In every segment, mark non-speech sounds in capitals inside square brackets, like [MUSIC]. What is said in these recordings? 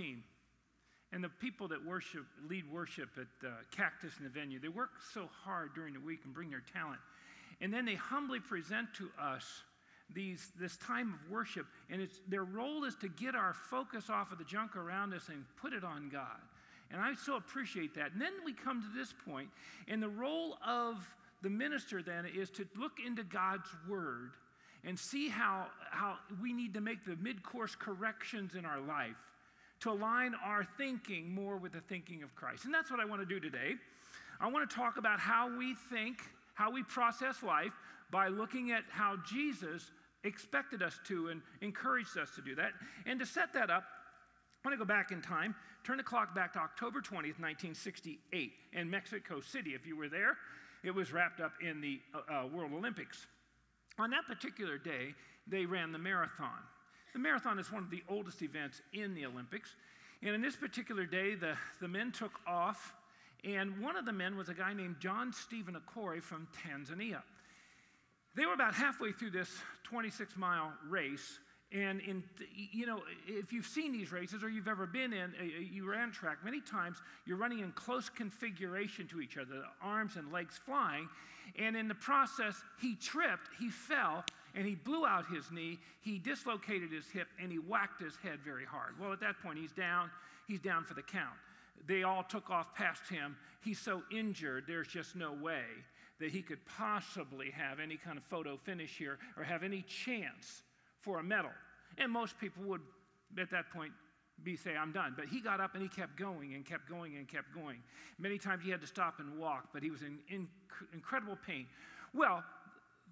Troy and his team, and the people that worship, lead worship at uh, Cactus in the venue, they work so hard during the week and bring their talent. And then they humbly present to us these, this time of worship, and it's, their role is to get our focus off of the junk around us and put it on God. And I so appreciate that. And then we come to this point, and the role of the minister then is to look into God's word and see how, how we need to make the mid course corrections in our life to align our thinking more with the thinking of Christ. And that's what I want to do today. I want to talk about how we think, how we process life by looking at how Jesus expected us to and encouraged us to do that. And to set that up, I want to go back in time, turn the clock back to October 20th, 1968, in Mexico City. If you were there, it was wrapped up in the uh, uh, World Olympics. On that particular day, they ran the marathon. The marathon is one of the oldest events in the Olympics. And in this particular day, the, the men took off, and one of the men was a guy named John Stephen Akhwari from Tanzania. They were about halfway through this 26 mile race. And in, you know, if you've seen these races or you've ever been in, uh, you ran track, many times you're running in close configuration to each other, arms and legs flying. And in the process, he tripped, he fell, and he blew out his knee. He dislocated his hip and he whacked his head very hard. Well, at that point, he's down. He's down for the count. They all took off past him. He's so injured, there's just no way that he could possibly have any kind of photo finish here or have any chance for a medal. And most people would, at that point, be say, I'm done. But he got up and he kept going and kept going and kept going. Many times he had to stop and walk, but he was in, in incredible pain. Well,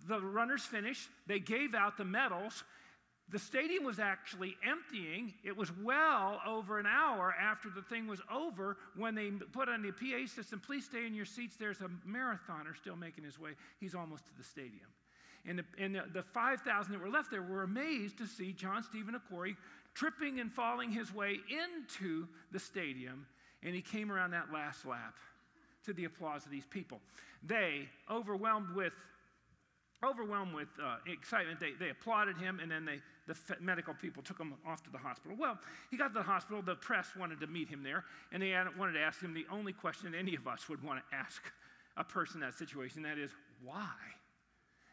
the runners finished, they gave out the medals. The stadium was actually emptying. It was well over an hour after the thing was over when they put on the PA system, please stay in your seats. There's a marathoner still making his way. He's almost to the stadium. And the, and the, the 5,000 that were left there were amazed to see John Stephen Akhwari tripping and falling his way into the stadium. And he came around that last lap to the applause of these people. They, overwhelmed with overwhelmed with uh, excitement, they, they applauded him, and then they, the medical people took him off to the hospital. Well, he got to the hospital. The press wanted to meet him there, and they wanted to ask him the only question any of us would want to ask a person in that situation that is, why?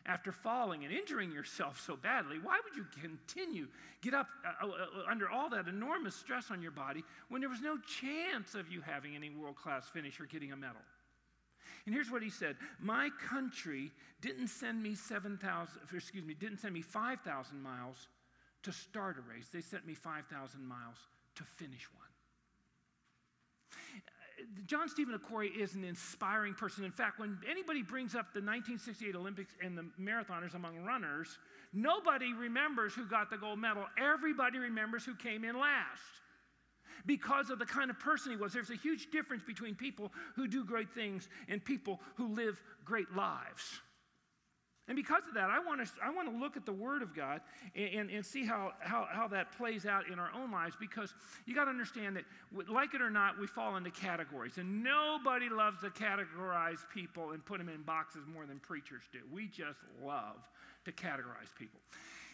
After falling and injuring yourself so badly, why would you continue, get up uh, uh, uh under all that enormous stress on your body when there was no chance of you having any world class finish or getting a medal? And here's what he said My country didn't send me 7,000, excuse me, didn't send me 5,000 miles to start a race. They sent me 5,000 miles to finish one. John Stephen Akhwari is an inspiring person. In fact, when anybody brings up the 1968 Olympics and the marathoners among runners, nobody remembers who got the gold medal. Everybody remembers who came in last because of the kind of person he was. There's a huge difference between people who do great things and people who live great lives. And because of that, I want to, I want to look at the Word of God and, and, and see how, how, how that plays out in our own lives because you got to understand that, like it or not, we fall into categories. And nobody loves to categorize people and put them in boxes more than preachers do. We just love to categorize people.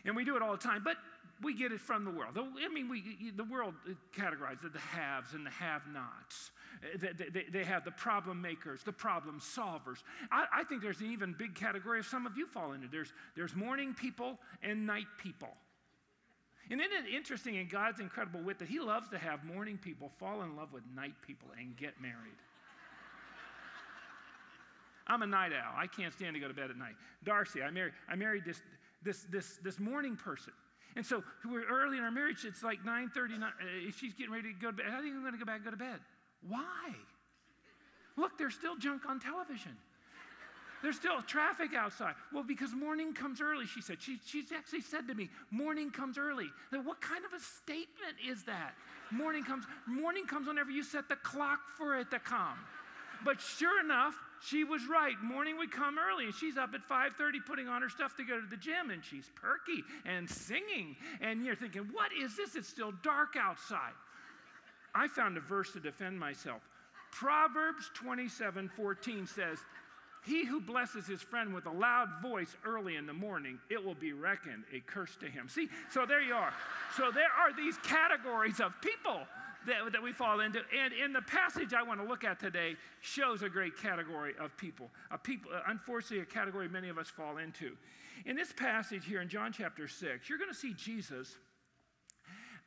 And we do it all the time. But we get it from the world. I mean, we, the world categorizes the haves and the have nots. They, have the problem makers, the problem solvers. I, I, think there's an even big category of some of you fall into. There's, there's morning people and night people. And isn't it interesting in God's incredible wit that He loves to have morning people fall in love with night people and get married? [LAUGHS] I'm a night owl. I can't stand to go to bed at night. Darcy, I married, I married this, this, this, this morning person. And so we're early in our marriage. It's like 9.30. Uh, she's getting ready to go to bed. I think I'm going to go back and go to bed. Why? Look, there's still junk on television. There's still traffic outside. Well, because morning comes early, she said. She, she's actually said to me, morning comes early. Now, what kind of a statement is that? Morning comes, morning comes whenever you set the clock for it to come. But sure enough, she was right. Morning would come early, and she's up at 5:30 putting on her stuff to go to the gym, and she's perky and singing. And you're thinking, what is this? It's still dark outside. I found a verse to defend myself. Proverbs 27:14 says, he who blesses his friend with a loud voice early in the morning, it will be reckoned a curse to him. See, so there you are. So there are these categories of people that, that we fall into. And in the passage I want to look at today shows a great category of people. A people, uh, unfortunately, a category many of us fall into. In this passage here in John chapter 6, you're going to see Jesus.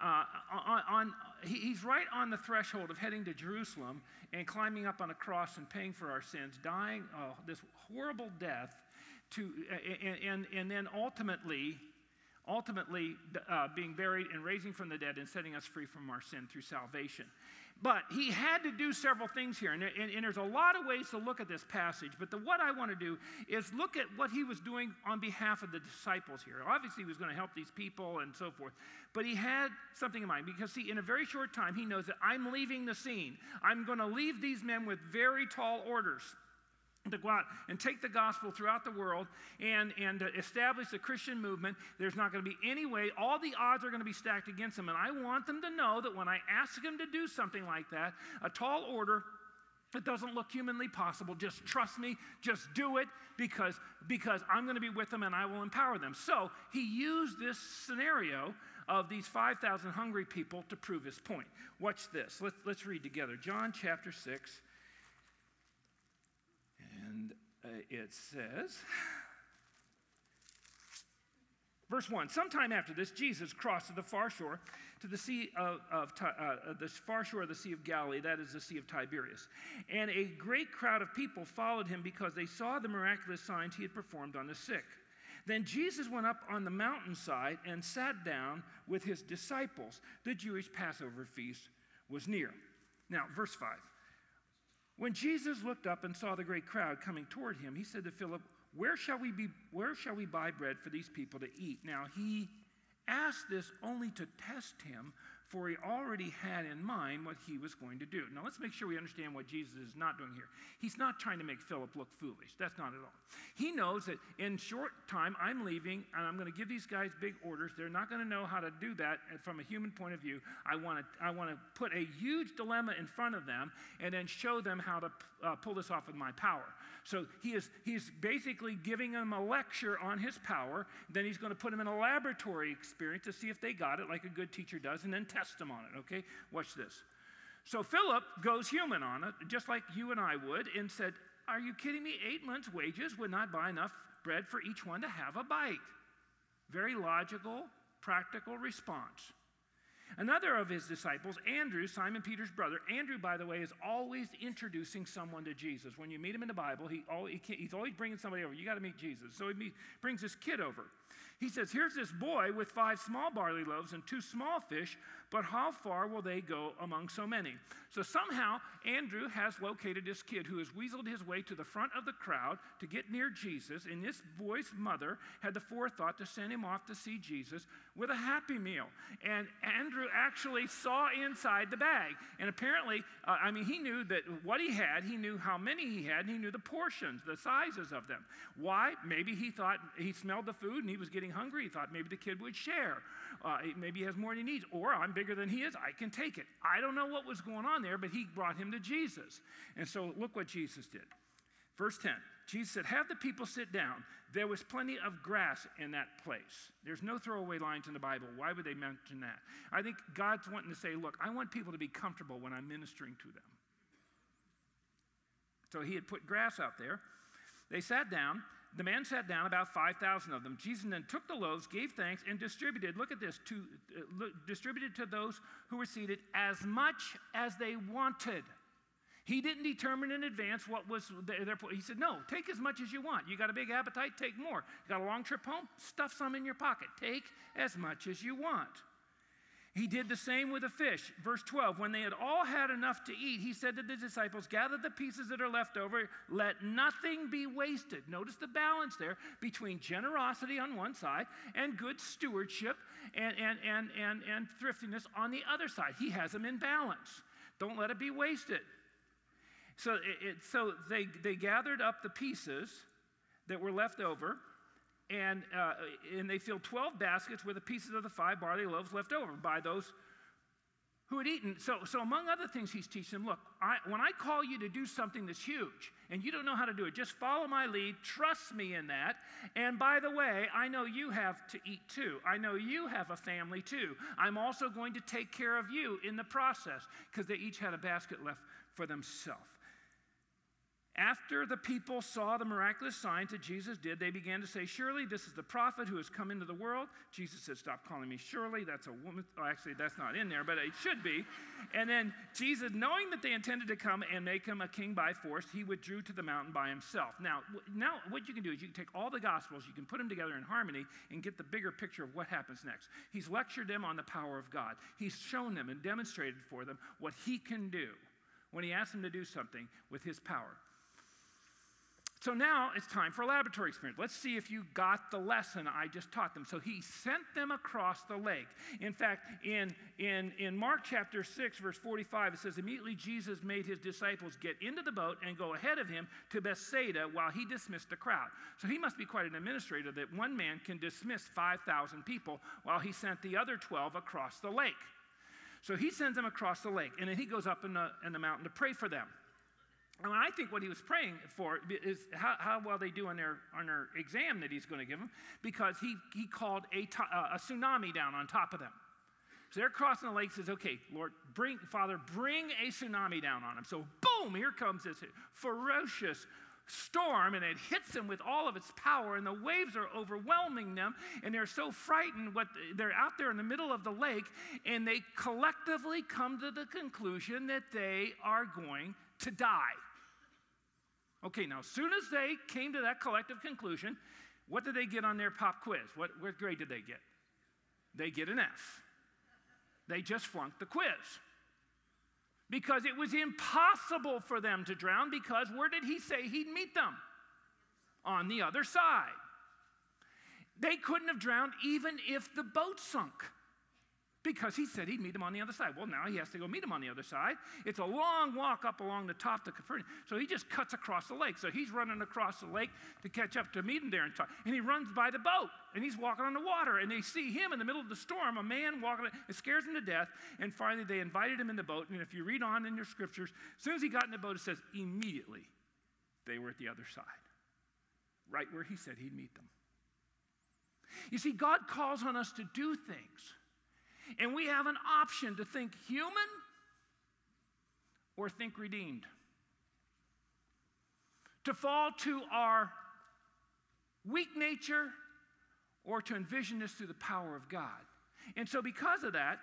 Uh, on, on, he's right on the threshold of heading to Jerusalem and climbing up on a cross and paying for our sins, dying uh, this horrible death, to, and, and, and then ultimately ultimately uh, being buried and raising from the dead and setting us free from our sin through salvation. But he had to do several things here, and, and, and, there's a lot of ways to look at this passage. But the, what I want to do is look at what he was doing on behalf of the disciples here. Obviously, he was going to help these people and so forth, but he had something in mind because, see, in a very short time, he knows that I'm leaving the scene. I'm going to leave these men with very tall orders to go out and take the gospel throughout the world and, and establish the Christian movement. There's not going to be any way, all the odds are going to be stacked against them. And I want them to know that when I ask them to do something like that, a tall order, it doesn't look humanly possible. Just trust me, just do it because, because I'm going to be with them and I will empower them. So he used this scenario of these 5,000 hungry people to prove his point. Watch this. Let's, let's read together. John chapter 6 and uh, it says, verse 1 Sometime after this, Jesus crossed to the far shore, to the sea of, of uh, the far shore of the Sea of Galilee, that is the Sea of Tiberias. And a great crowd of people followed him because they saw the miraculous signs he had performed on the sick. Then Jesus went up on the mountainside and sat down with his disciples. The Jewish Passover feast was near. Now, verse 5. When Jesus looked up and saw the great crowd coming toward him, he said to Philip, Where shall we, be, where shall we buy bread for these people to eat? Now, he asked this only to test him, for he already had in mind what he was going to do. Now, let's make sure we understand what Jesus is not doing here. He's not trying to make Philip look foolish. That's not at all. He knows that in short time, I'm leaving and I'm going to give these guys big orders. They're not going to know how to do that from a human point of view. I want to, I want to put a huge dilemma in front of them and then show them how to uh, pull this off with my power. So he is, he's basically giving them a lecture on his power. Then he's going to put them in a laboratory experience to see if they got it, like a good teacher does, and then test them on it. Okay? Watch this. So Philip goes human on it, just like you and I would, and said, Are you kidding me? Eight months' wages would not buy enough bread for each one to have a bite. Very logical, practical response. Another of his disciples, Andrew, Simon Peter's brother, Andrew, by the way, is always introducing someone to Jesus. When you meet him in the Bible, he always, he's always bringing somebody over. You got to meet Jesus. So he brings this kid over. He says, Here's this boy with five small barley loaves and two small fish, but how far will they go among so many? So somehow, Andrew has located this kid who has weaseled his way to the front of the crowd to get near Jesus, and this boy's mother had the forethought to send him off to see Jesus with a happy meal. And Andrew actually saw inside the bag. And apparently, uh, I mean, he knew that what he had, he knew how many he had, and he knew the portions, the sizes of them. Why? Maybe he thought he smelled the food and he was getting hungry. He thought maybe the kid would share. Uh, maybe he has more than he needs. Or I'm bigger than he is. I can take it. I don't know what was going on there, but he brought him to Jesus. And so look what Jesus did. Verse 10 Jesus said, Have the people sit down. There was plenty of grass in that place. There's no throwaway lines in the Bible. Why would they mention that? I think God's wanting to say, Look, I want people to be comfortable when I'm ministering to them. So he had put grass out there. They sat down. The man sat down, about 5,000 of them. Jesus then took the loaves, gave thanks, and distributed, look at this, to, uh, distributed to those who were seated as much as they wanted. He didn't determine in advance what was their. He said, No, take as much as you want. You got a big appetite, take more. You got a long trip home, stuff some in your pocket. Take as much as you want. He did the same with the fish. Verse 12 When they had all had enough to eat, he said to the disciples, Gather the pieces that are left over, let nothing be wasted. Notice the balance there between generosity on one side and good stewardship and, and, and, and, and thriftiness on the other side. He has them in balance. Don't let it be wasted. So, it, it, so they, they gathered up the pieces that were left over, and, uh, and they filled 12 baskets with the pieces of the five barley loaves left over by those who had eaten. So, so among other things, he's teaching them look, I, when I call you to do something that's huge and you don't know how to do it, just follow my lead, trust me in that. And by the way, I know you have to eat too. I know you have a family too. I'm also going to take care of you in the process because they each had a basket left for themselves. After the people saw the miraculous signs that Jesus did, they began to say, Surely this is the prophet who has come into the world. Jesus said, Stop calling me surely. That's a woman. Oh, actually, that's not in there, but it should be. And then Jesus, knowing that they intended to come and make him a king by force, he withdrew to the mountain by himself. Now, now what you can do is you can take all the gospels, you can put them together in harmony and get the bigger picture of what happens next. He's lectured them on the power of God, he's shown them and demonstrated for them what he can do when he asks them to do something with his power. So now it's time for a laboratory experiment. Let's see if you got the lesson I just taught them. So he sent them across the lake. In fact, in, in, in Mark chapter 6, verse 45, it says, Immediately Jesus made his disciples get into the boat and go ahead of him to Bethsaida while he dismissed the crowd. So he must be quite an administrator that one man can dismiss 5,000 people while he sent the other 12 across the lake. So he sends them across the lake, and then he goes up in the, in the mountain to pray for them. And I think what he was praying for is how, how well they do on their, on their exam that he's going to give them, because he, he called a, uh, a tsunami down on top of them. So they're crossing the lake, says, okay, Lord, bring, Father, bring a tsunami down on them. So boom, here comes this ferocious storm, and it hits them with all of its power, and the waves are overwhelming them, and they're so frightened. What they're out there in the middle of the lake, and they collectively come to the conclusion that they are going to die. Okay, now, as soon as they came to that collective conclusion, what did they get on their pop quiz? What, what grade did they get? They get an F. They just flunked the quiz. Because it was impossible for them to drown, because where did he say he'd meet them? On the other side. They couldn't have drowned even if the boat sunk because he said he'd meet him on the other side. Well, now he has to go meet him on the other side. It's a long walk up along the top to Capernaum. So he just cuts across the lake. So he's running across the lake to catch up to meet him there and talk. And he runs by the boat and he's walking on the water. And they see him in the middle of the storm, a man walking. It scares him to death. And finally, they invited him in the boat. And if you read on in your scriptures, as soon as he got in the boat, it says immediately they were at the other side, right where he said he'd meet them. You see, God calls on us to do things and we have an option to think human or think redeemed. To fall to our weak nature or to envision this through the power of God. And so, because of that,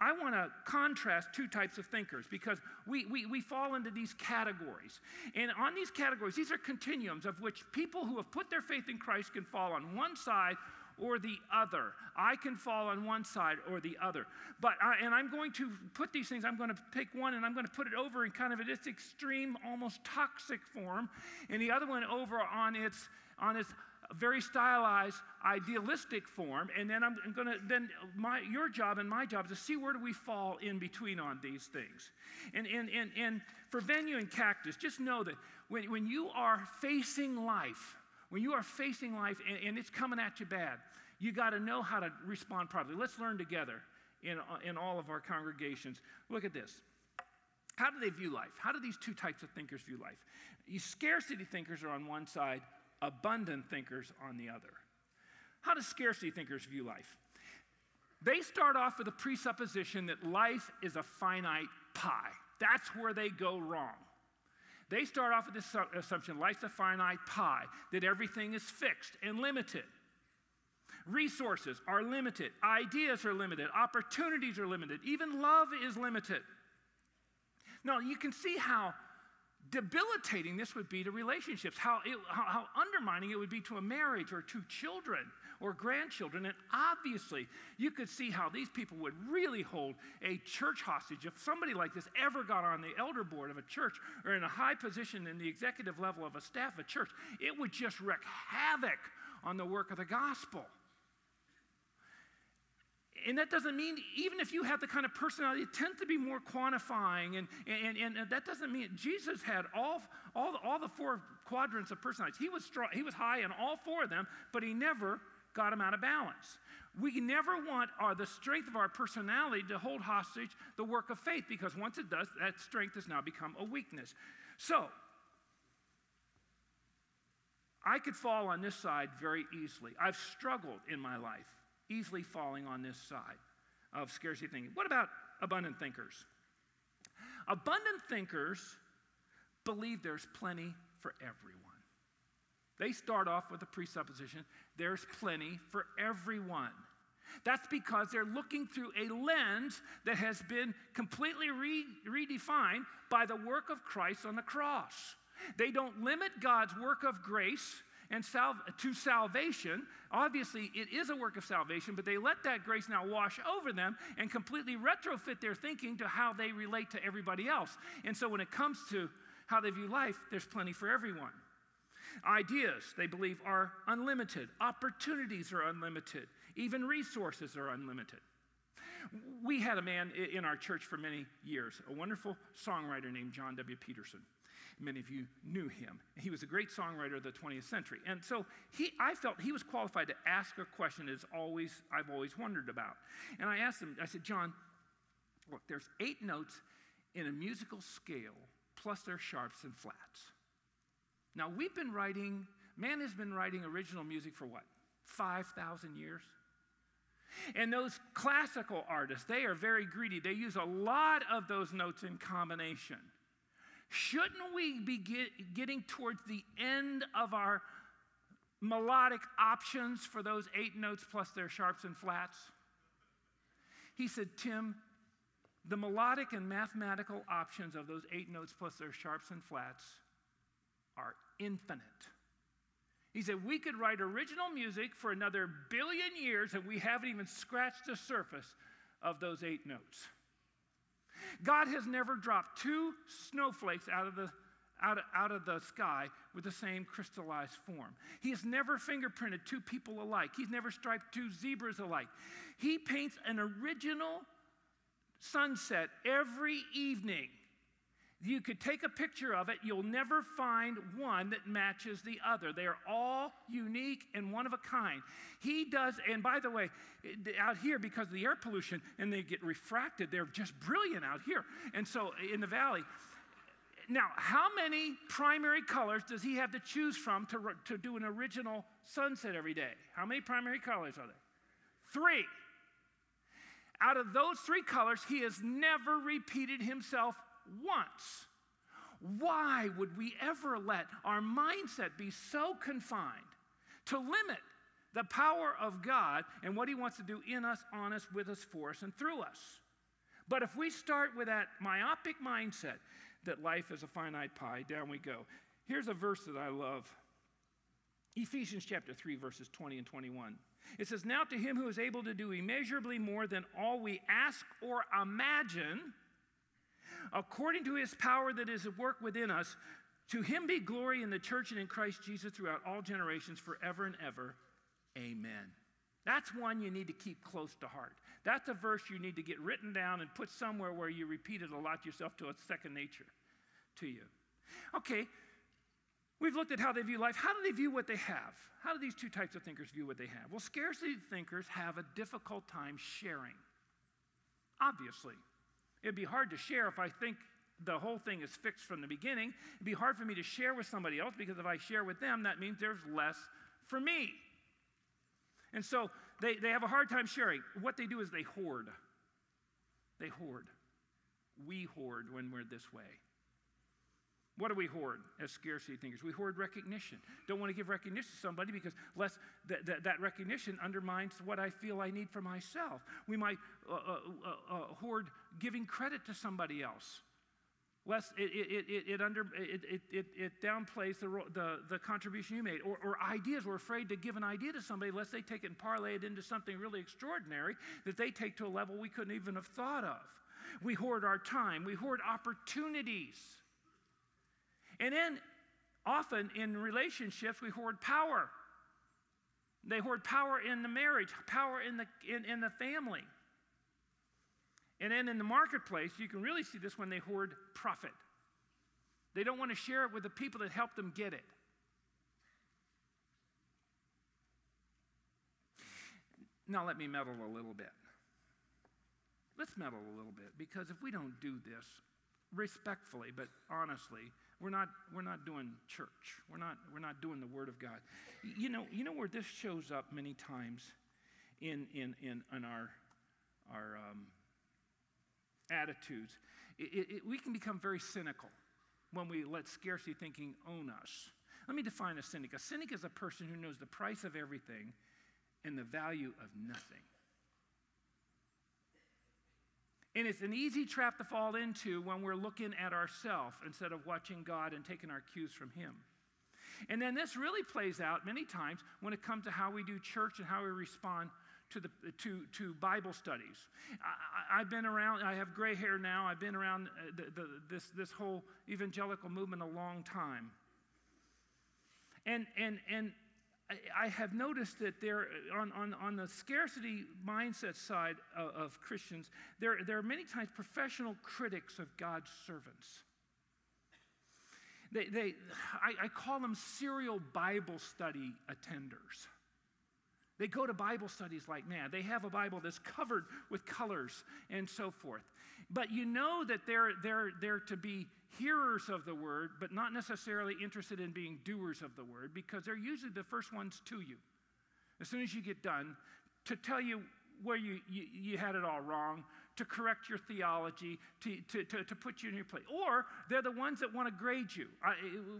I want to contrast two types of thinkers because we, we, we fall into these categories. And on these categories, these are continuums of which people who have put their faith in Christ can fall on one side or the other. I can fall on one side or the other. But I, and I'm going to put these things, I'm going to take one and I'm going to put it over in kind of this extreme, almost toxic form, and the other one over on its on its very stylized, idealistic form. And then I'm, I'm going to, then my, your job and my job is to see where do we fall in between on these things. And, and, and, and for Venue and Cactus, just know that when, when you are facing life, when you are facing life and, and it's coming at you bad, you got to know how to respond properly. Let's learn together in, uh, in all of our congregations. Look at this. How do they view life? How do these two types of thinkers view life? You scarcity thinkers are on one side, abundant thinkers on the other. How do scarcity thinkers view life? They start off with a presupposition that life is a finite pie. That's where they go wrong. They start off with this assumption life's a finite pie, that everything is fixed and limited. Resources are limited, ideas are limited, opportunities are limited, even love is limited. Now, you can see how debilitating this would be to relationships, how, it, how, how, undermining it would be to a marriage or to children or grandchildren. And obviously, you could see how these people would really hold a church hostage. If somebody like this ever got on the elder board of a church or in a high position in the executive level of a staff of a church, it would just wreak havoc on the work of the gospel. And that doesn't mean, even if you have the kind of personality, it tends to be more quantifying. And, and, and, that doesn't mean Jesus had all, all, the, all the four quadrants of personalities. He was, strong, he was high in all four of them, but he never got them out of balance. We never want our, the strength of our personality to hold hostage the work of faith because once it does, that strength has now become a weakness. So, I could fall on this side very easily. I've struggled in my life, easily falling on this side of scarcity thinking. What about abundant thinkers? Abundant thinkers believe there's plenty for everyone. They start off with a presupposition there's plenty for everyone. That's because they're looking through a lens that has been completely re- redefined by the work of Christ on the cross. They don't limit God's work of grace and sal- to salvation. Obviously, it is a work of salvation, but they let that grace now wash over them and completely retrofit their thinking to how they relate to everybody else. And so when it comes to how they view life, there's plenty for everyone. Ideas, they believe, are unlimited. Opportunities are unlimited. Even resources are unlimited. We had a man in our church for many years, a wonderful songwriter named John W. Peterson. Many of you knew him. He was a great songwriter of the 20th century. And so he, I felt he was qualified to ask a question as always, I've always wondered about. And I asked him, I said, John, look, there's eight notes in a musical scale, plus their sharps and flats. Now, we've been writing, man has been writing original music for what? 5,000 years? And those classical artists, they are very greedy. They use a lot of those notes in combination. Shouldn't we be get, getting towards the end of our melodic options for those eight notes plus their sharps and flats? He said, Tim, the melodic and mathematical options of those eight notes plus their sharps and flats are infinite. He said, We could write original music for another billion years and we haven't even scratched the surface of those eight notes. God has never dropped two snowflakes out of the out of, out of the sky with the same crystallized form. He has never fingerprinted two people alike. He's never striped two zebras alike. He paints an original sunset every evening you could take a picture of it, you'll never find one that matches the other. They are all unique and one of a kind. He does, and by the way, out here, because of the air pollution and they get refracted, they're just brilliant out here. And so in the valley, now, how many primary colors does he have to choose from to, to do an original sunset every day? How many primary colors are there? Three. Out of those three colors, he has never repeated himself once. Why would we ever let our mindset be so confined to limit the power of God and what He wants to do in us, on us, with us, for us, and through us? But if we start with that myopic mindset that life is a finite pie, down we go. Here's a verse that I love Ephesians chapter 3, verses 20 and 21. It says, Now to him who is able to do immeasurably more than all we ask or imagine, according to his power that is at work within us. To him be glory in the church and in Christ Jesus throughout all generations, forever and ever. Amen. That's one you need to keep close to heart. That's a verse you need to get written down and put somewhere where you repeat it a lot yourself to it's second nature to you. Okay, we've looked at how they view life. How do they view what they have? How do these two types of thinkers view what they have? Well, scarcity thinkers have a difficult time sharing. Obviously, It'd be hard to share if I think the whole thing is fixed from the beginning. It'd be hard for me to share with somebody else because if I share with them, that means there's less for me. And so they, they have a hard time sharing. What they do is they hoard. They hoard. We hoard when we're this way. What do we hoard as scarcity thinkers? We hoard recognition. Don't want to give recognition to somebody because less th- th- that recognition undermines what I feel I need for myself. We might uh, uh, uh, uh hoard giving credit to somebody else. Less it, it, it, it, under, it, it, it downplays the, the, the contribution you made. Or, or ideas, we're afraid to give an idea to somebody lest they take it and parlay it into something really extraordinary that they take to a level we couldn't even have thought of. We hoard our time, we hoard opportunities. And then often in relationships, we hoard power. They hoard power in the marriage, power in the, in, in the family. And then in the marketplace, you can really see this when they hoard profit. They don't want to share it with the people that helped them get it. Now, let me meddle a little bit. Let's meddle a little bit because if we don't do this respectfully, but honestly, we're not, we're not doing church. We're not, we're not doing the Word of God. You know, you know where this shows up many times in, in, in, in our, our um, attitudes? It, it, we can become very cynical when we let scarcity thinking own us. Let me define a cynic. A cynic is a person who knows the price of everything and the value of nothing. And it's an easy trap to fall into when we're looking at ourselves instead of watching God and taking our cues from Him. And then this really plays out many times when it comes to how we do church and how we respond to, the, to, to Bible studies. I, have been around, I have gray hair now, I've been around uh, the, the, this, this whole evangelical movement a long time. And, and, and I have noticed that there, on, on, on the scarcity mindset side of, of Christians, there, there are many times professional critics of God's servants. They, they, I, I call them serial Bible study attenders. They go to Bible studies like mad. They have a Bible that's covered with colors and so forth. But you know that they're, they're, they're to be hearers of the word, but not necessarily interested in being doers of the word because they're usually the first ones to you. As soon as you get done, to tell you where you, you, you had it all wrong, to correct your theology, to, to, to, to, put you in your place. Or they're the ones that want to grade you. I,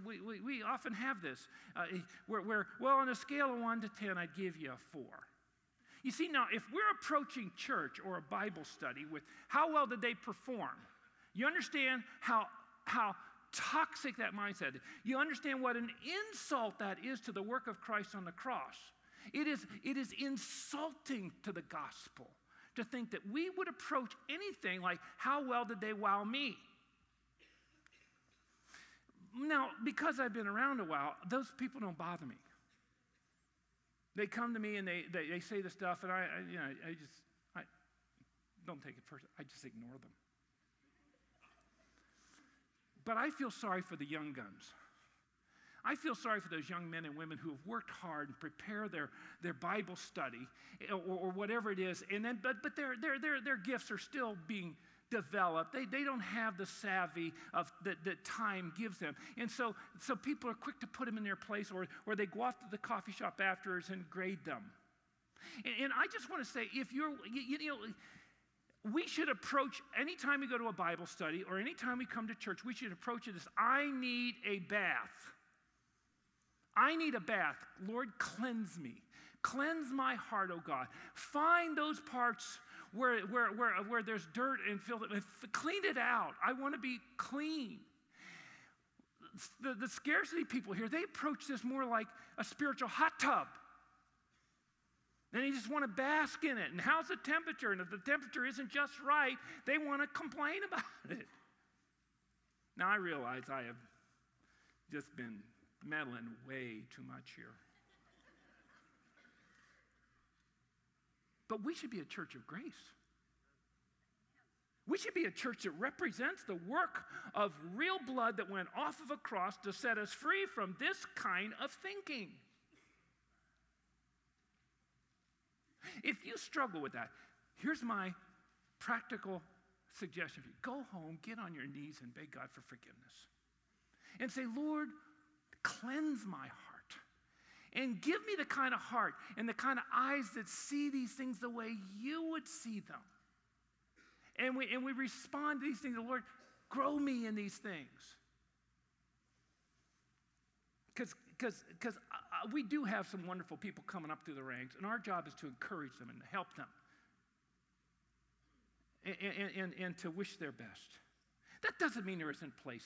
we, we, we, often have this uh, where, where, well, on a scale of 1 to 10, I'd give you a 4. You see, now, if we're approaching church or a Bible study with how well did they perform, you understand how how toxic that mindset is. You understand what an insult that is to the work of Christ on the cross. It is, it is insulting to the gospel to think that we would approach anything like, how well did they wow me? Now, because I've been around a while, those people don't bother me. They come to me and they, they, they say the stuff, and I, I, you know, I just I don't take it personally. I just ignore them. But I feel sorry for the young guns. I feel sorry for those young men and women who have worked hard and prepare their, their Bible study or, or whatever it is, and then, but, but their, their, their, their gifts are still being developed. They, they don't have the savvy of that, that time gives them. And so, so people are quick to put them in their place or, or they go off to the coffee shop afterwards and grade them. And, and I just want to say, if you're, you, you know, we should approach anytime we go to a Bible study or anytime we come to church, we should approach it as I need a bath. I need a bath. Lord, cleanse me. Cleanse my heart, oh God. Find those parts where, where, where, where there's dirt and filth. Clean it out. I want to be clean. The, the scarcity people here, they approach this more like a spiritual hot tub. And they just want to bask in it. And how's the temperature? And if the temperature isn't just right, they want to complain about it. Now, I realize I have just been meddling way too much here. But we should be a church of grace. We should be a church that represents the work of real blood that went off of a cross to set us free from this kind of thinking. If you struggle with that, here's my practical suggestion for you go home, get on your knees, and beg God for forgiveness. And say, Lord, cleanse my heart. And give me the kind of heart and the kind of eyes that see these things the way you would see them. And we, and we respond to these things. The Lord, grow me in these things. Because we do have some wonderful people coming up through the ranks, and our job is to encourage them and to help them and, and, and, and to wish their best. That doesn't mean there isn't place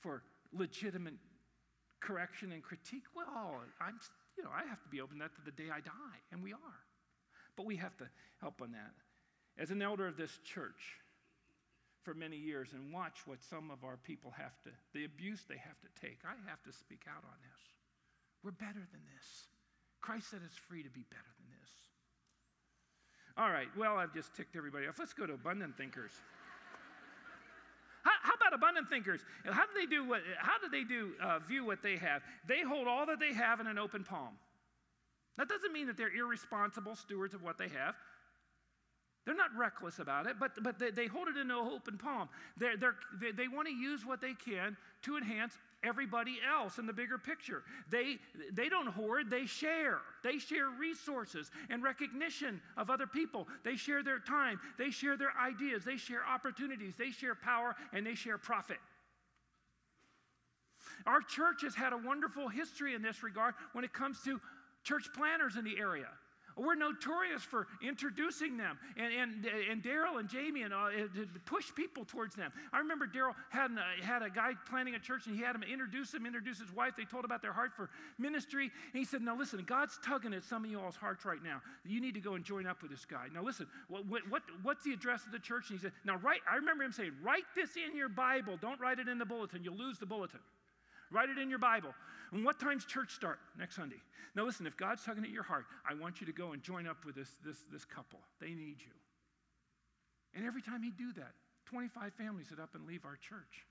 for legitimate correction and critique. Well, I'm, you know, I have to be open to that to the day I die, and we are. But we have to help on that. As an elder of this church for many years and watch what some of our people have to, the abuse they have to take, I have to speak out on this. We're better than this. Christ set us free to be better than this. All right, well, I've just ticked everybody off. Let's go to abundant thinkers. how, how, about abundant thinkers? How do they do what? How do they do uh, view what they have? They hold all that they have in an open palm. That doesn't mean that they're irresponsible stewards of what they have. They're not reckless about it, but, but they, they hold it in an open palm. They're, they're, they, they want to use what they can to enhance everybody else in the bigger picture. They, they don't hoard, they share. They share resources and recognition of other people. They share their time, they share their ideas, they share opportunities, they share power, and they share profit. Our church has had a wonderful history in this regard when it comes to church planners in the area. We're notorious for introducing them and, and, and Daryl and Jamie and to push people towards them. I remember Daryl had, uh, had a guy planning a church and he had him introduce him, introduce his wife. They told about their heart for ministry. And he said, Now listen, God's tugging at some of y'all's hearts right now. You need to go and join up with this guy. Now listen, what, what, what's the address of the church? And he said, Now write, I remember him saying, Write this in your Bible. Don't write it in the bulletin. You'll lose the bulletin. Write it in your Bible. And what time's church start? Next Sunday. Now listen, if God's tugging at your heart, I want you to go and join up with this, this, this couple. They need you. And every time he'd do that, 25 families would up and leave our church.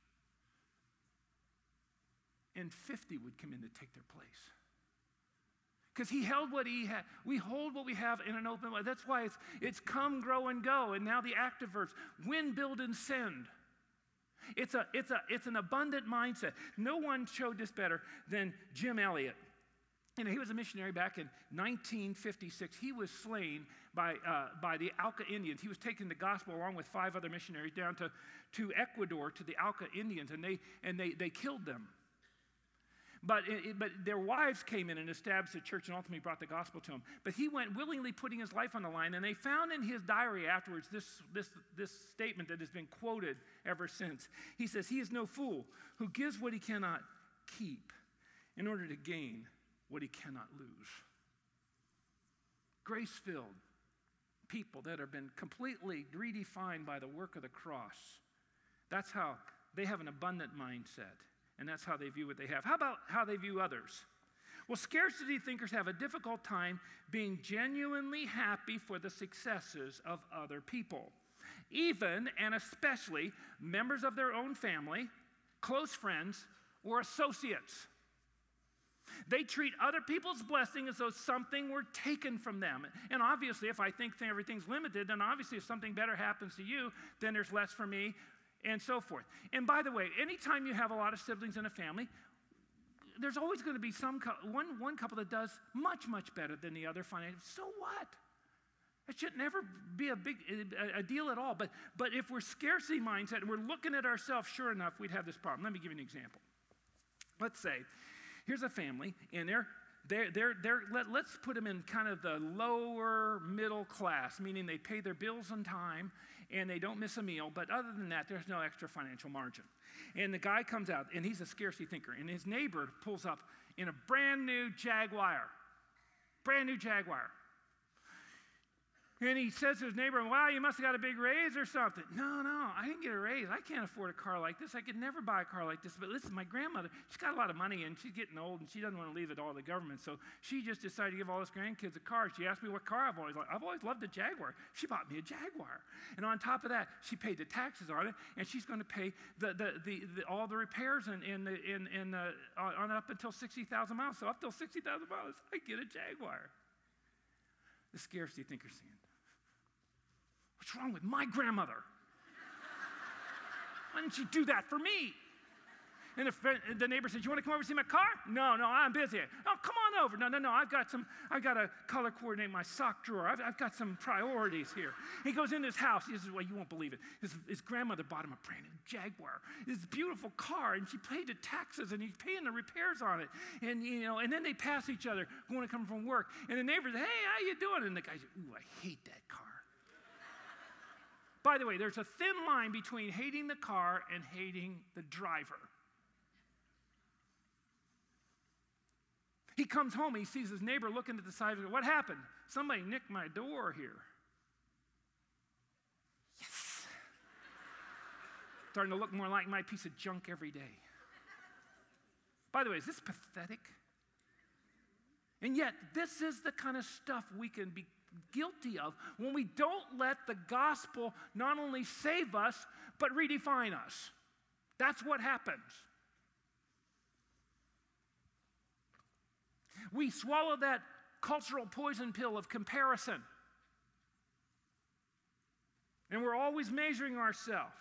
And 50 would come in to take their place. Because he held what he had. We hold what we have in an open way. That's why it's, it's come, grow, and go. And now the active verbs win, build, and send. It's, a, it's, a, it's an abundant mindset. No one showed this better than Jim Elliot. You know, he was a missionary back in 1956. He was slain by, uh, by the Auca Indians. He was taking the gospel along with five other missionaries down to, to Ecuador to the Auca Indians, and they, and they, they killed them. But, it, but their wives came in and established the church and ultimately brought the gospel to him. But he went willingly putting his life on the line, and they found in his diary afterwards this, this, this statement that has been quoted ever since. He says, He is no fool who gives what he cannot keep in order to gain what he cannot lose. Grace filled people that have been completely redefined by the work of the cross. That's how they have an abundant mindset and that's how they view what they have. How about how they view others? Well, scarcity thinkers have a difficult time being genuinely happy for the successes of other people, even and especially members of their own family, close friends, or associates. They treat other people's blessing as though something were taken from them. And obviously, if I think everything's limited, then obviously, if something better happens to you, then there's less for me and so forth. And by the way, anytime you have a lot of siblings in a family, there's always going to be some one, one couple that does much, much better than the other financially. So what? It should never be a big a, a deal at all. But, but if we're scarcity mindset and we're looking at ourselves, sure enough, we'd have this problem. Let me give you an example. Let's say here's a family, and they're they're, they're, they're, let, us put them in kind of the lower middle class, meaning they pay their bills on time and they don't miss a meal, but other than that, there's no extra financial margin. And the guy comes out, and he's a scarcity thinker, and his neighbor pulls up in a brand new Jaguar, brand new Jaguar. And he says to his neighbor, Wow, you must have got a big raise or something. No, no, I didn't get a raise. I can't afford a car like this. I could never buy a car like this. But listen, my grandmother, she's got a lot of money and she's getting old and she doesn't want to leave it all to the government. So she just decided to give all his grandkids a car. She asked me what car I've always liked. I've always loved a Jaguar. She bought me a Jaguar. And on top of that, she paid the taxes on it and she's going to pay the, the, the, the all the repairs in, in, in, in the, on up until 60,000 miles. So up till 60,000 miles, I get a Jaguar. The scarcity thinker scene. What's wrong with my grandmother? Why didn't you do that for me? And the neighbor says, You want to come over and see my car? No, no, I'm busy. Oh, come on over. No, no, no, I've got some, I've got to color coordinate my sock drawer. I've, I've got some priorities here. He goes into his house. He says, Well, you won't believe it. His, his grandmother bought him a brand new Jaguar, this beautiful car, and she paid the taxes and he's paying the repairs on it. And, you know, and then they pass each other going to come from work. And the neighbor says, Hey, how you doing? And the guy says, Ooh, I hate that car. By the way, there's a thin line between hating the car and hating the driver. He comes home, he sees his neighbor looking at the side of. What happened? Somebody nicked my door here. Yes. Starting to look more like my piece of junk every day. By the way, is this pathetic? And yet, this is the kind of stuff we can be guilty of when we don't let the gospel not only save us, but redefine us. That's what happens. We swallow that cultural poison pill of comparison. And we're always measuring ourselves,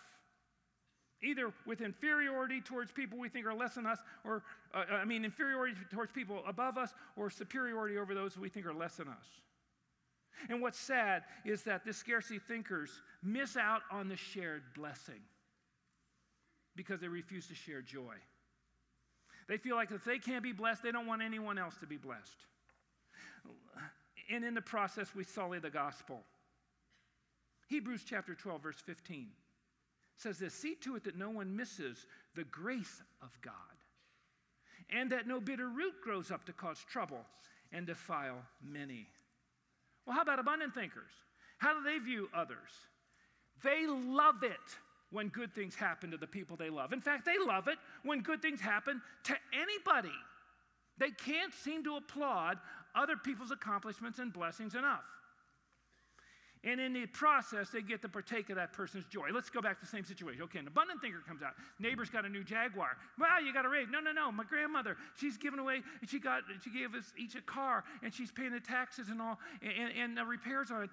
either with inferiority towards people we think are less than us, or, uh, I mean, inferiority towards people above us, or superiority over those we think are less than us. And what's sad is that the scarcity thinkers miss out on the shared blessing because they refuse to share joy. They feel like if they can't be blessed, they don't want anyone else to be blessed. And in the process, we sully the gospel. Hebrews chapter 12, verse 15 says this See to it that no one misses the grace of God, and that no bitter root grows up to cause trouble and defile many. Well, how about abundant thinkers? How do they view others? They love it when good things happen to the people they love. In fact, they love it when good things happen to anybody. They can't seem to applaud other people's accomplishments and blessings enough. And in the process, they get to partake of that person's joy. Let's go back to the same situation. Okay, an abundant thinker comes out. Neighbor's got a new Jaguar. Wow, you got a raise. No, no, no. My grandmother, she's given away, she got, she gave us each a car, and she's paying the taxes and all, and, and the repairs on it.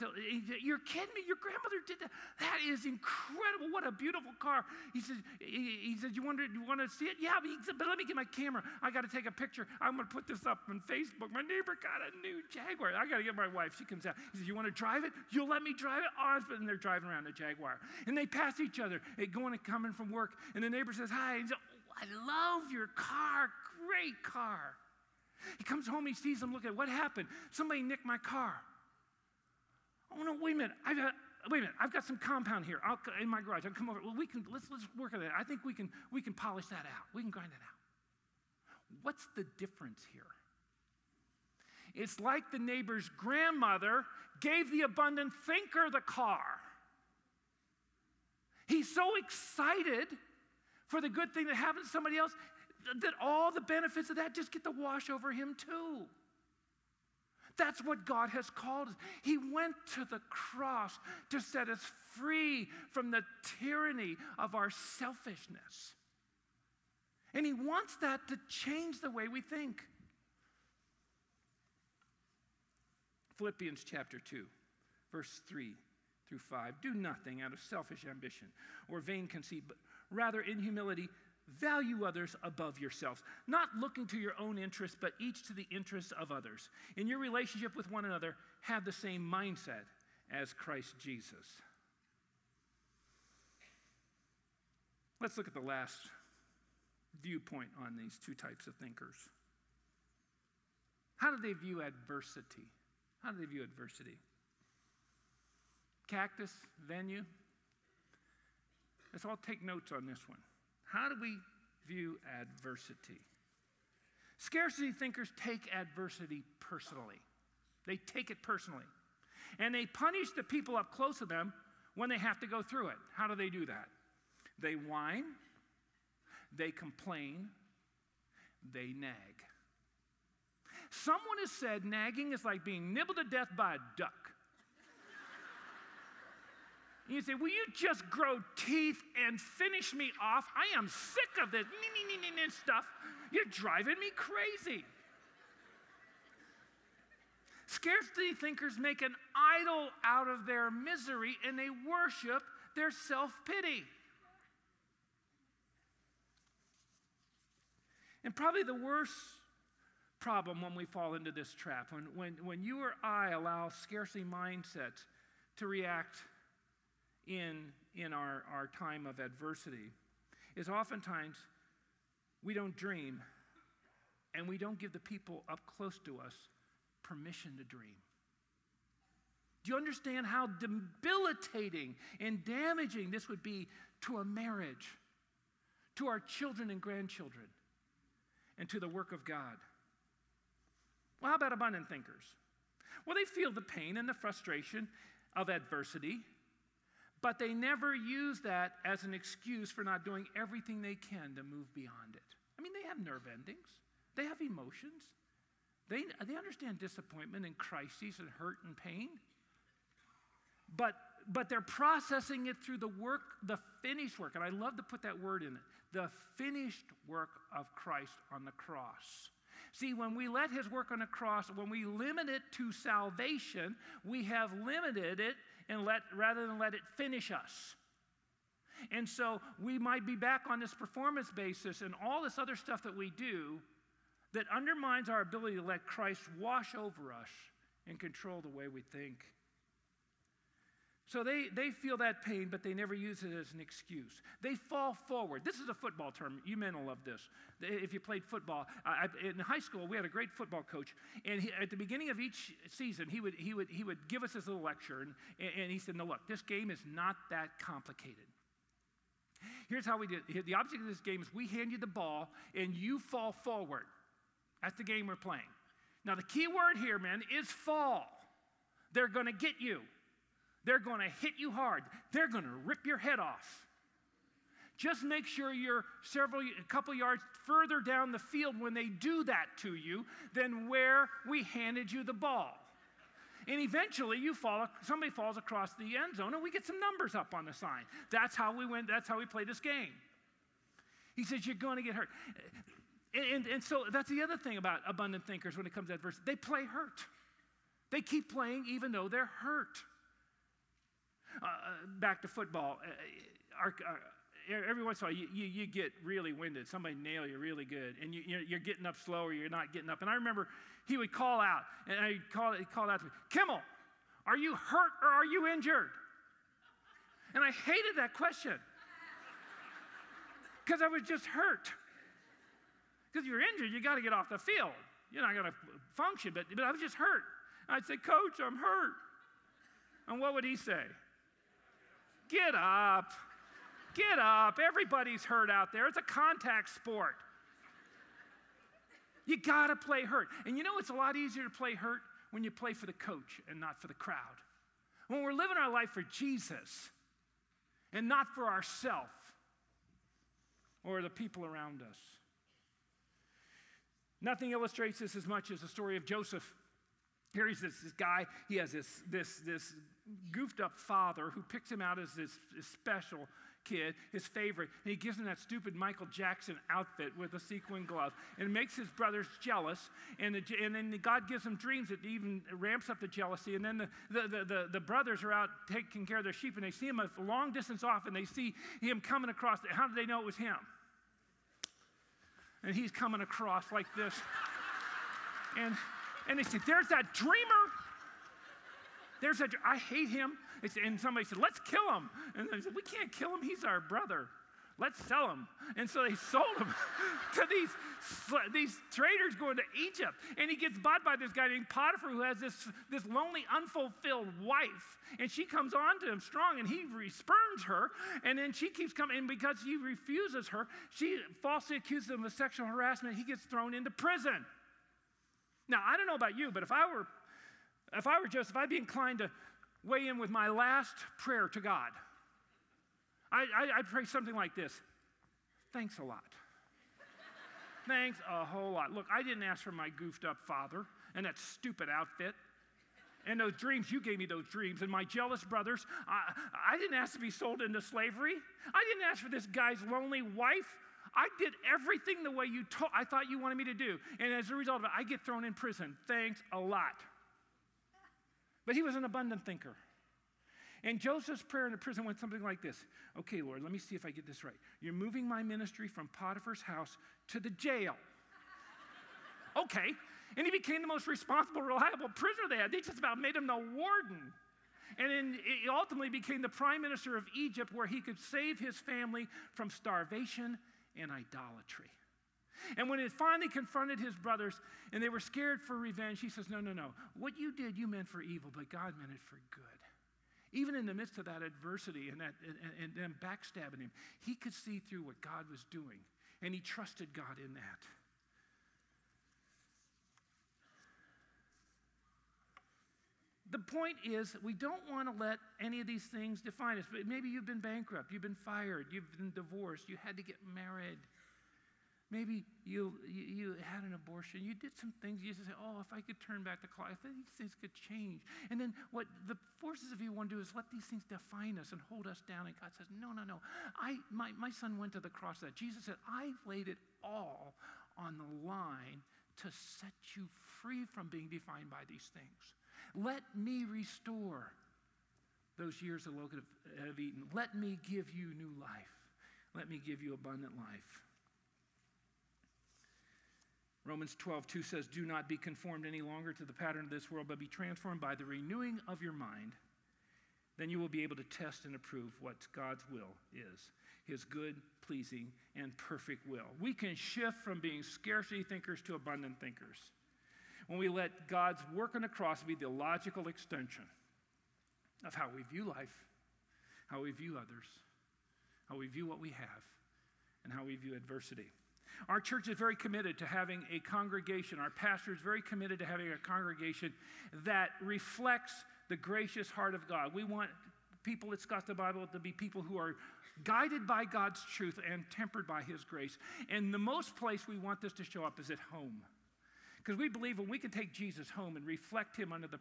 You're kidding me? Your grandmother did that? That is incredible. What a beautiful car. He said, he, he said, you want, to, you want to see it? Yeah, but, said, but let me get my camera. I got to take a picture. I'm going to put this up on Facebook. My neighbor got a new Jaguar. I got to get my wife. She comes out. He says, you want to drive it? You'll let me drive it? Oh, and they're driving around a Jaguar. And they pass each other, going and coming from work. And the neighbor says, Hi. Oh, I love your car. Great car. He comes home, he sees them, look at what happened. Somebody nicked my car. Oh no, wait a minute. I've got, wait a minute. I've got some compound here I'll, in my garage. I'll come over. Well, we can let's let's work on that. I think we can we can polish that out. We can grind that out. What's the difference here? It's like the neighbor's grandmother gave the abundant thinker the car. He's so excited for the good thing that happened to somebody else that all the benefits of that just get to wash over him too. That's what God has called us. He went to the cross to set us free from the tyranny of our selfishness. And He wants that to change the way we think. Philippians chapter 2, verse 3 through 5. Do nothing out of selfish ambition or vain conceit, but rather in humility value others above yourselves, not looking to your own interests, but each to the interests of others. In your relationship with one another, have the same mindset as Christ Jesus. Let's look at the last viewpoint on these two types of thinkers. How do they view adversity? How do they view adversity? Cactus, venue. Let's all take notes on this one. How do we view adversity? Scarcity thinkers take adversity personally. They take it personally. And they punish the people up close to them when they have to go through it. How do they do that? They whine, they complain, they nag. Someone has said nagging is like being nibbled to death by a duck. And you say, Will you just grow teeth and finish me off? I am sick of this stuff. You're driving me crazy. Scarcity thinkers make an idol out of their misery and they worship their self pity. And probably the worst problem when we fall into this trap. When, when, when you or I allow scarcity mindsets to react in, in our, our time of adversity, is oftentimes we don't dream and we don't give the people up close to us permission to dream. Do you understand how debilitating and damaging this would be to a marriage, to our children and grandchildren, and to the work of God? Well, how about abundant thinkers? Well, they feel the pain and the frustration of adversity, but they never use that as an excuse for not doing everything they can to move beyond it. I mean, they have nerve endings, they have emotions, they, they understand disappointment and crises and hurt and pain. But, but they're processing it through the work, the finished work, and I love to put that word in it the finished work of Christ on the cross. See, when we let his work on the cross, when we limit it to salvation, we have limited it and let rather than let it finish us. And so we might be back on this performance basis and all this other stuff that we do that undermines our ability to let Christ wash over us and control the way we think. So they, they feel that pain, but they never use it as an excuse. They fall forward. This is a football term. You men will love this. If you played football, I, in high school, we had a great football coach. And he, at the beginning of each season, he would, he would, he would give us this little lecture. And, and he said, No, look, this game is not that complicated. Here's how we do it. The object of this game is we hand you the ball and you fall forward. That's the game we're playing. Now, the key word here, man, is fall. They're going to get you. They're going to hit you hard. They're going to rip your head off. Just make sure you're several, a couple yards further down the field when they do that to you than where we handed you the ball. And eventually you fall, somebody falls across the end zone and we get some numbers up on the sign. That's how we went, that's how we play this game. He says, You're going to get hurt. And, and, and, so that's the other thing about abundant thinkers when it comes to adversity. They play hurt. They keep playing even though they're hurt. Uh, uh back to football. Uh, our, our, every once in a while, you, you, you, get really winded. Somebody nail you really good, and you, you're, you're, getting up slower. You're not getting up. And I remember he would call out, and I call he called out to me, Kimmel, are you hurt or are you injured? And I hated that question because I was just hurt. Because if you're injured, you got to get off the field. You're not going to function, but, but I was just hurt. I'd say, Coach, I'm hurt. And what would he say? Get up. Get up. Everybody's hurt out there. It's a contact sport. You got to play hurt. And you know it's a lot easier to play hurt when you play for the coach and not for the crowd. When we're living our life for Jesus and not for ourselves or the people around us. Nothing illustrates this as much as the story of Joseph. Here he's this, this guy, he has this, this, this goofed up father who picks him out as this, this special kid, his favorite, and he gives him that stupid Michael Jackson outfit with a sequin glove and makes his brothers jealous. And, the, and then God gives them dreams that even ramps up the jealousy. And then the, the, the, the, the brothers are out taking care of their sheep and they see him a long distance off and they see him coming across. How did they know it was him? And he's coming across like this. And, and they said, There's that dreamer. There's a, I hate him. And somebody said, let's kill him. And they said, we can't kill him. He's our brother. Let's sell him. And so they [LAUGHS] sold him [LAUGHS] to these, these traders going to Egypt. And he gets bought by this guy named Potiphar who has this, this lonely, unfulfilled wife. And she comes on to him strong and he spurns her. And then she keeps coming. And because he refuses her, she falsely accuses him of sexual harassment. He gets thrown into prison. Now, I don't know about you, but if I were if I were Joseph, I'd be inclined to weigh in with my last prayer to God. I, I, I'd pray something like this Thanks a lot. Thanks a whole lot. Look, I didn't ask for my goofed up father and that stupid outfit and those dreams. You gave me those dreams. And my jealous brothers, I, I didn't ask to be sold into slavery. I didn't ask for this guy's lonely wife. I did everything the way you told, I thought you wanted me to do. And as a result of it, I get thrown in prison. Thanks a lot. But he was an abundant thinker. And Joseph's prayer in the prison went something like this Okay, Lord, let me see if I get this right. You're moving my ministry from Potiphar's house to the jail. [LAUGHS] okay. And he became the most responsible, reliable prisoner they had. They just about made him the warden. And then he ultimately became the prime minister of Egypt, where he could save his family from starvation and idolatry. And when he finally confronted his brothers and they were scared for revenge, he says, No, no, no. What you did, you meant for evil, but God meant it for good. Even in the midst of that adversity and, that, and, and them backstabbing him, he could see through what God was doing. And he trusted God in that. The point is, we don't want to let any of these things define us. But maybe you've been bankrupt, you've been fired, you've been divorced, you had to get married. Maybe you, you, you, had an abortion. You did some things. You just say, oh, if I could turn back the clock, if these things could change. And then what the forces of you want to do is let these things define us and hold us down. And God says, no, no, no. I, my, my son went to the cross that. Jesus said, I laid it all on the line to set you free from being defined by these things. Let me restore those years the locust have eaten. Let me give you new life. Let me give you abundant life. Romans 12, 2 says, Do not be conformed any longer to the pattern of this world, but be transformed by the renewing of your mind. Then you will be able to test and approve what God's will is his good, pleasing, and perfect will. We can shift from being scarcity thinkers to abundant thinkers when we let God's work on the cross be the logical extension of how we view life, how we view others, how we view what we have, and how we view adversity. Our church is very committed to having a congregation. Our pastor is very committed to having a congregation that reflects the gracious heart of God. We want people at got the Bible to be people who are guided by God's truth and tempered by His grace. And the most place we want this to show up is at home. Because we believe when we can take Jesus home and reflect him under the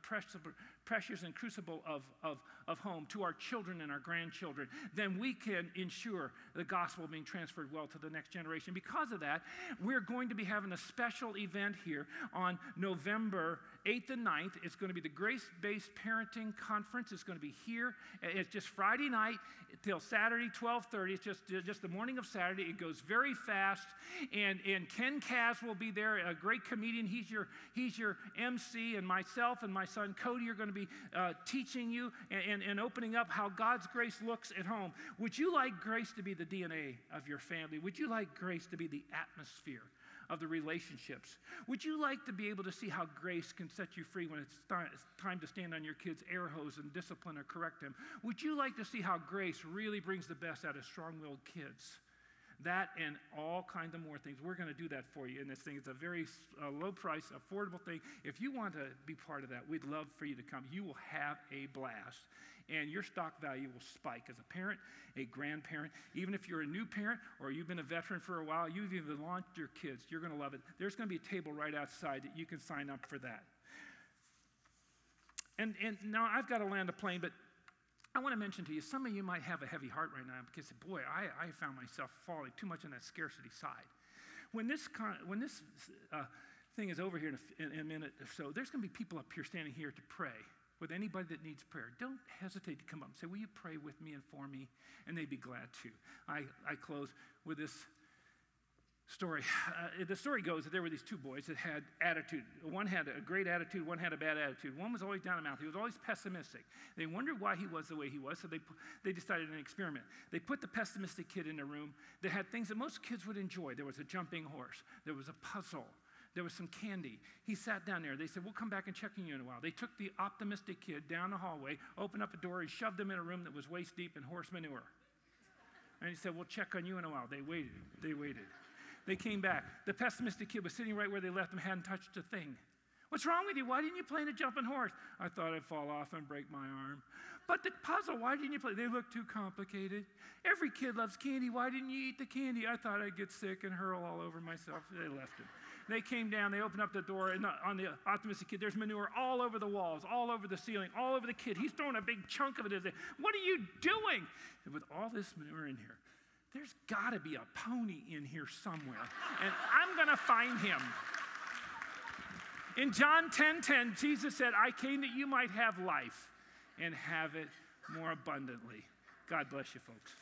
pressures and crucible of, of, of home to our children and our grandchildren, then we can ensure the gospel being transferred well to the next generation. Because of that, we're going to be having a special event here on November 8th and 9th. It's going to be the Grace Based Parenting Conference. It's going to be here. It's just Friday night till Saturday, 12:30. It's just, just the morning of Saturday. It goes very fast. And, and Ken Kaz will be there, a great comedian. He's your, he's your MC, and myself and my son Cody are going to be uh, teaching you and, and, and opening up how God's grace looks at home. Would you like grace to be the DNA of your family? Would you like grace to be the atmosphere? of the relationships. Would you like to be able to see how grace can set you free when it's time to stand on your kid's air hose and discipline or correct him? Would you like to see how grace really brings the best out of strong willed kids? That and all kinds of more things. We're going to do that for you in this thing. It's a very uh, low price, affordable thing. If you want to be part of that, we'd love for you to come. You will have a blast and your stock value will spike as a parent, a grandparent. Even if you're a new parent or you've been a veteran for a while, you've even launched your kids, you're going to love it. There's going to be a table right outside that you can sign up for that. And, and now I've got to land a plane, but I want to mention to you, some of you might have a heavy heart right now because, boy, I, I found myself falling too much on that scarcity side. When this, con- when this uh, thing is over here in a, in a minute or so, there's going to be people up here standing here to pray with anybody that needs prayer. Don't hesitate to come up and say, Will you pray with me and for me? And they'd be glad to. I, I close with this story. [SIGHS] Uh, the story goes that there were these two boys that had attitude. One had a great attitude, one had a bad attitude. One was always down the mouth. He was always pessimistic. They wondered why he was the way he was, so they, they decided an experiment. They put the pessimistic kid in a room that had things that most kids would enjoy. There was a jumping horse, there was a puzzle, there was some candy. He sat down there. They said, We'll come back and check on you in a while. They took the optimistic kid down the hallway, opened up a door, and shoved him in a room that was waist deep in horse manure. And he said, We'll check on you in a while. They waited. They waited. They came back. The pessimistic kid was sitting right where they left him, hadn't touched a thing. What's wrong with you? Why didn't you play in a jumping horse? I thought I'd fall off and break my arm. But the puzzle, why didn't you play? They look too complicated. Every kid loves candy. Why didn't you eat the candy? I thought I'd get sick and hurl all over myself. They left him. They came down, they opened up the door, and on the optimistic kid, there's manure all over the walls, all over the ceiling, all over the kid. He's throwing a big chunk of it. What are you doing? And with all this manure in here, there's got to be a pony in here somewhere, and I'm going to find him. In John 10 10, Jesus said, I came that you might have life and have it more abundantly. God bless you, folks.